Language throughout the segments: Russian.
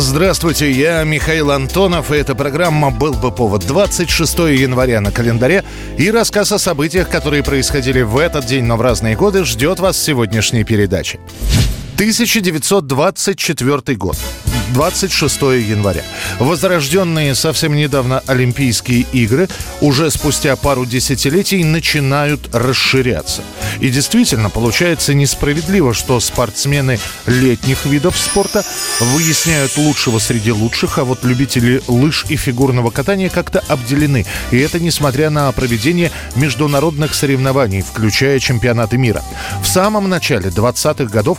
Здравствуйте, я Михаил Антонов, и эта программа «Был бы повод» 26 января на календаре и рассказ о событиях, которые происходили в этот день, но в разные годы, ждет вас в сегодняшней передаче. 1924 год. 26 января. Возрожденные совсем недавно Олимпийские игры уже спустя пару десятилетий начинают расширяться. И действительно, получается несправедливо, что спортсмены летних видов спорта выясняют лучшего среди лучших, а вот любители лыж и фигурного катания как-то обделены. И это несмотря на проведение международных соревнований, включая чемпионаты мира. В самом начале 20-х годов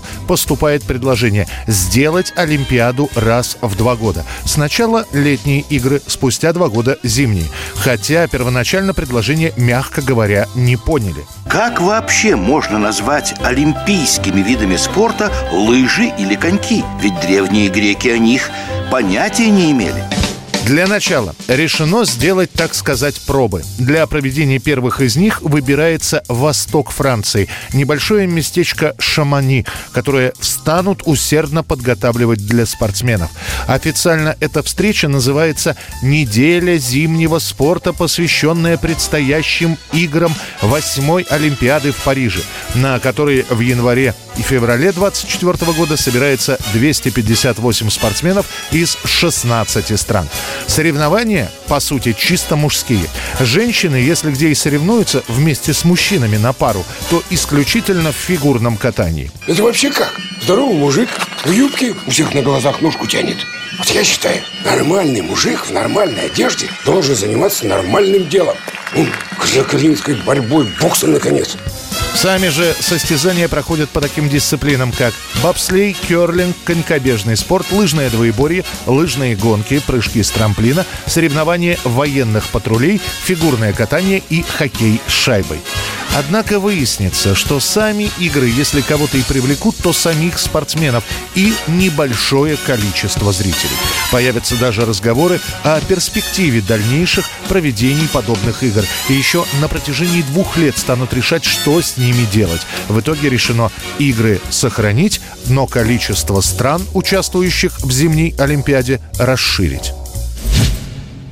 поступает предложение сделать Олимпиаду раз в два года. Сначала летние игры, спустя два года зимние. Хотя первоначально предложение, мягко говоря, не поняли. Как вообще можно назвать олимпийскими видами спорта лыжи или коньки? Ведь древние греки о них понятия не имели. Для начала решено сделать, так сказать, пробы. Для проведения первых из них выбирается восток Франции, небольшое местечко Шамани, которое станут усердно подготавливать для спортсменов. Официально эта встреча называется «Неделя зимнего спорта, посвященная предстоящим играм восьмой Олимпиады в Париже», на которой в январе и феврале 2024 года собирается 258 спортсменов из 16 стран. Соревнования, по сути, чисто мужские. Женщины, если где и соревнуются вместе с мужчинами на пару, то исключительно в фигурном катании. Это вообще как? Здоровый мужик в юбке у всех на глазах ножку тянет. Вот я считаю, нормальный мужик в нормальной одежде должен заниматься нормальным делом. Ну, греко борьбой, боксом, наконец. Сами же состязания проходят по таким дисциплинам, как бобслей, керлинг, конькобежный спорт, лыжное двоеборье, лыжные гонки, прыжки с трамплина, соревнования военных патрулей, фигурное катание и хоккей с шайбой. Однако выяснится, что сами игры, если кого-то и привлекут, то самих спортсменов и небольшое количество зрителей. Появятся даже разговоры о перспективе дальнейших проведений подобных игр. И еще на протяжении двух лет станут решать, что с ними делать. В итоге решено игры сохранить, но количество стран, участвующих в зимней Олимпиаде, расширить.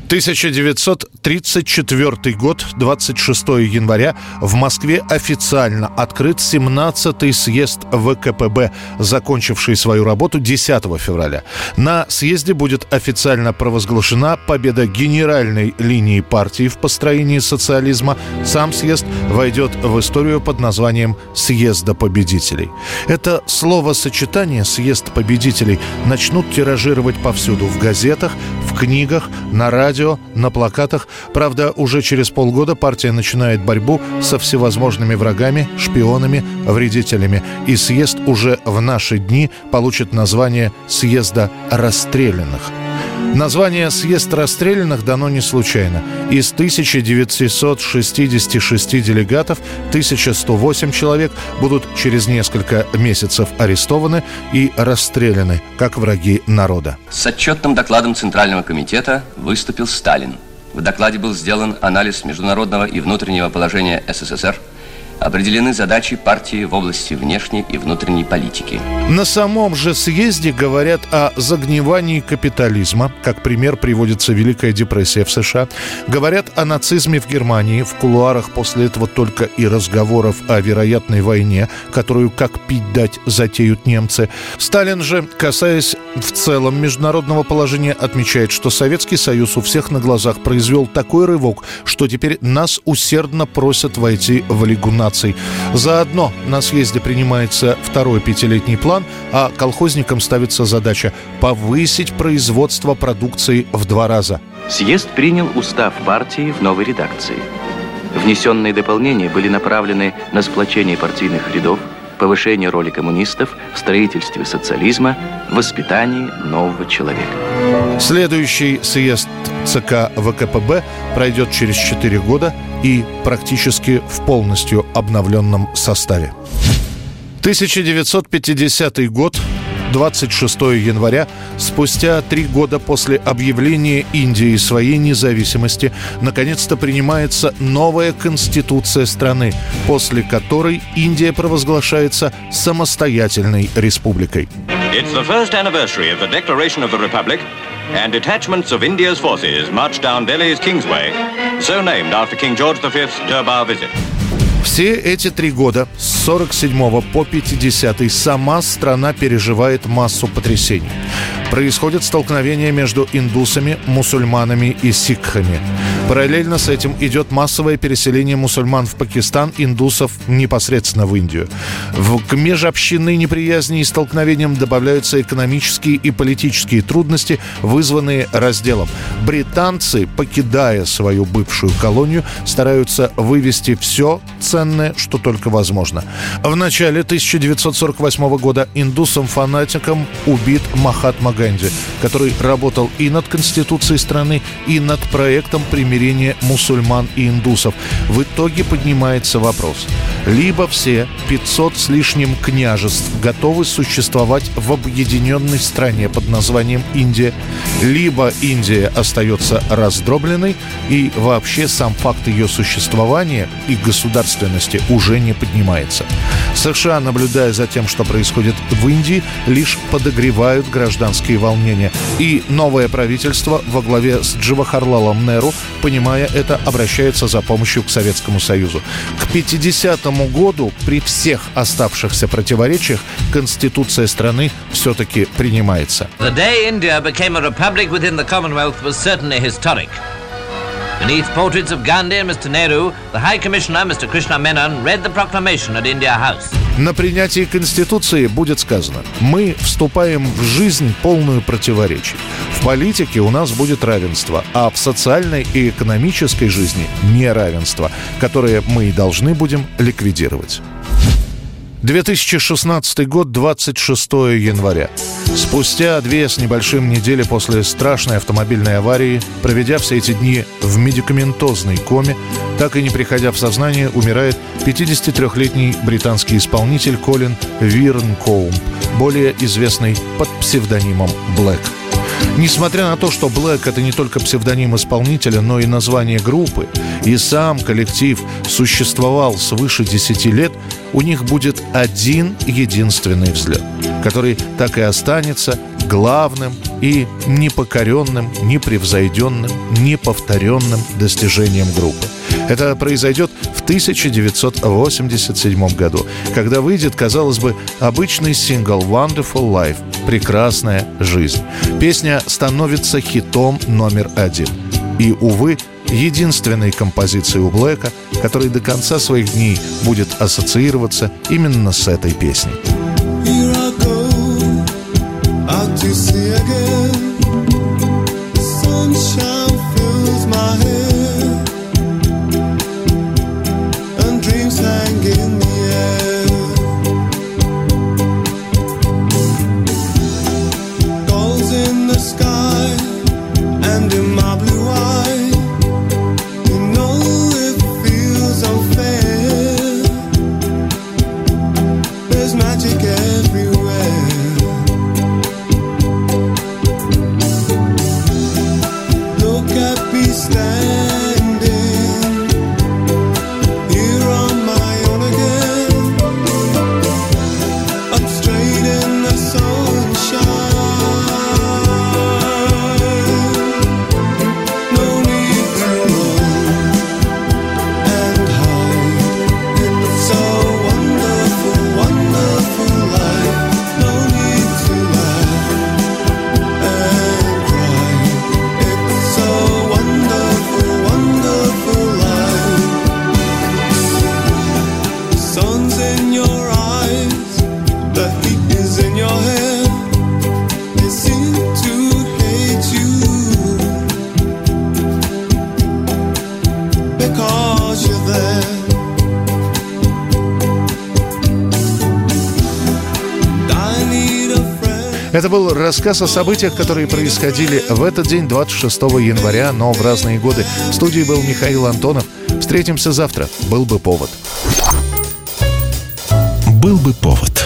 1934 год, 26 января, в Москве официально открыт 17-й съезд ВКПБ, закончивший свою работу 10 февраля. На съезде будет официально провозглашена победа генеральной линии партии в построении социализма. Сам съезд войдет в историю под названием «Съезда победителей». Это словосочетание «съезд победителей» начнут тиражировать повсюду в газетах, в книгах, на радио, на плакатах. Правда, уже через полгода партия начинает борьбу со всевозможными врагами, шпионами, вредителями. И съезд уже в наши дни получит название «Съезда расстрелянных». Название «Съезд расстрелянных» дано не случайно. Из 1966 делегатов 1108 человек будут через несколько месяцев арестованы и расстреляны, как враги народа. С отчетным докладом Центрального комитета выступил Сталин. В докладе был сделан анализ международного и внутреннего положения СССР – определены задачи партии в области внешней и внутренней политики. На самом же съезде говорят о загнивании капитализма, как пример приводится Великая депрессия в США. Говорят о нацизме в Германии. В кулуарах после этого только и разговоров о вероятной войне, которую, как пить дать, затеют немцы. Сталин же, касаясь в целом международного положения, отмечает, что Советский Союз у всех на глазах произвел такой рывок, что теперь нас усердно просят войти в Лигу наций. Заодно на съезде принимается второй пятилетний план, а колхозникам ставится задача повысить производство продукции в два раза. Съезд принял устав партии в новой редакции. Внесенные дополнения были направлены на сплочение партийных рядов, повышение роли коммунистов в строительстве социализма, воспитании нового человека. Следующий съезд ЦК ВКПБ пройдет через 4 года и практически в полностью обновленном составе. 1950 год 26 января, спустя три года после объявления Индии своей независимости, наконец-то принимается новая конституция страны, после которой Индия провозглашается самостоятельной республикой. It's the first anniversary of the Declaration of the Republic, and detachments of India's forces marched down Delhi's Kingsway, so named after King George V's Durbar visit. Все эти три года, с 47 по 50 сама страна переживает массу потрясений. Происходят столкновения между индусами, мусульманами и сикхами. Параллельно с этим идет массовое переселение мусульман в Пакистан, индусов непосредственно в Индию. В, к межобщинной неприязни и столкновениям добавляются экономические и политические трудности, вызванные разделом. Британцы, покидая свою бывшую колонию, стараются вывести все ценное, что только возможно. В начале 1948 года индусом-фанатиком убит Махатма Ганди, который работал и над Конституцией страны, и над проектом примирения мусульман и индусов. В итоге поднимается вопрос. Либо все 500 с лишним княжеств готовы существовать в объединенной стране под названием Индия, либо Индия остается раздробленной, и вообще сам факт ее существования и государственности уже не поднимается. США, наблюдая за тем, что происходит в Индии, лишь подогревают гражданские волнения. И новое правительство во главе с Джавахарлалом Неру, понимая это, обращается за помощью к Советскому Союзу. К 50 году при всех оставшихся противоречиях Конституция страны все-таки принимается. The day India became a republic within the Commonwealth was certainly historic. Beneath portraits of Gandhi and Mr. Nehru, the High Commissioner, Mr. Krishna Menon, read the proclamation at India House. На принятии Конституции будет сказано, мы вступаем в жизнь полную противоречий. В политике у нас будет равенство, а в социальной и экономической жизни неравенство, которое мы и должны будем ликвидировать. 2016 год, 26 января. Спустя две с небольшим недели после страшной автомобильной аварии, проведя все эти дни в медикаментозной коме, так и не приходя в сознание, умирает 53-летний британский исполнитель Колин Вирнкоумб, более известный под псевдонимом Блэк. Несмотря на то, что Блэк это не только псевдоним исполнителя, но и название группы, и сам коллектив существовал свыше 10 лет, у них будет один единственный взлет, который так и останется главным и непокоренным, непревзойденным, неповторенным достижением группы. Это произойдет в 1987 году, когда выйдет, казалось бы, обычный сингл «Wonderful Life» – «Прекрасная жизнь». Песня становится хитом номер один. И, увы, единственной композицией у Блэка, который до конца своих дней будет ассоциироваться именно с этой песней. Это был рассказ о событиях, которые происходили в этот день, 26 января, но в разные годы. В студии был Михаил Антонов. Встретимся завтра. Был бы повод. Был бы повод.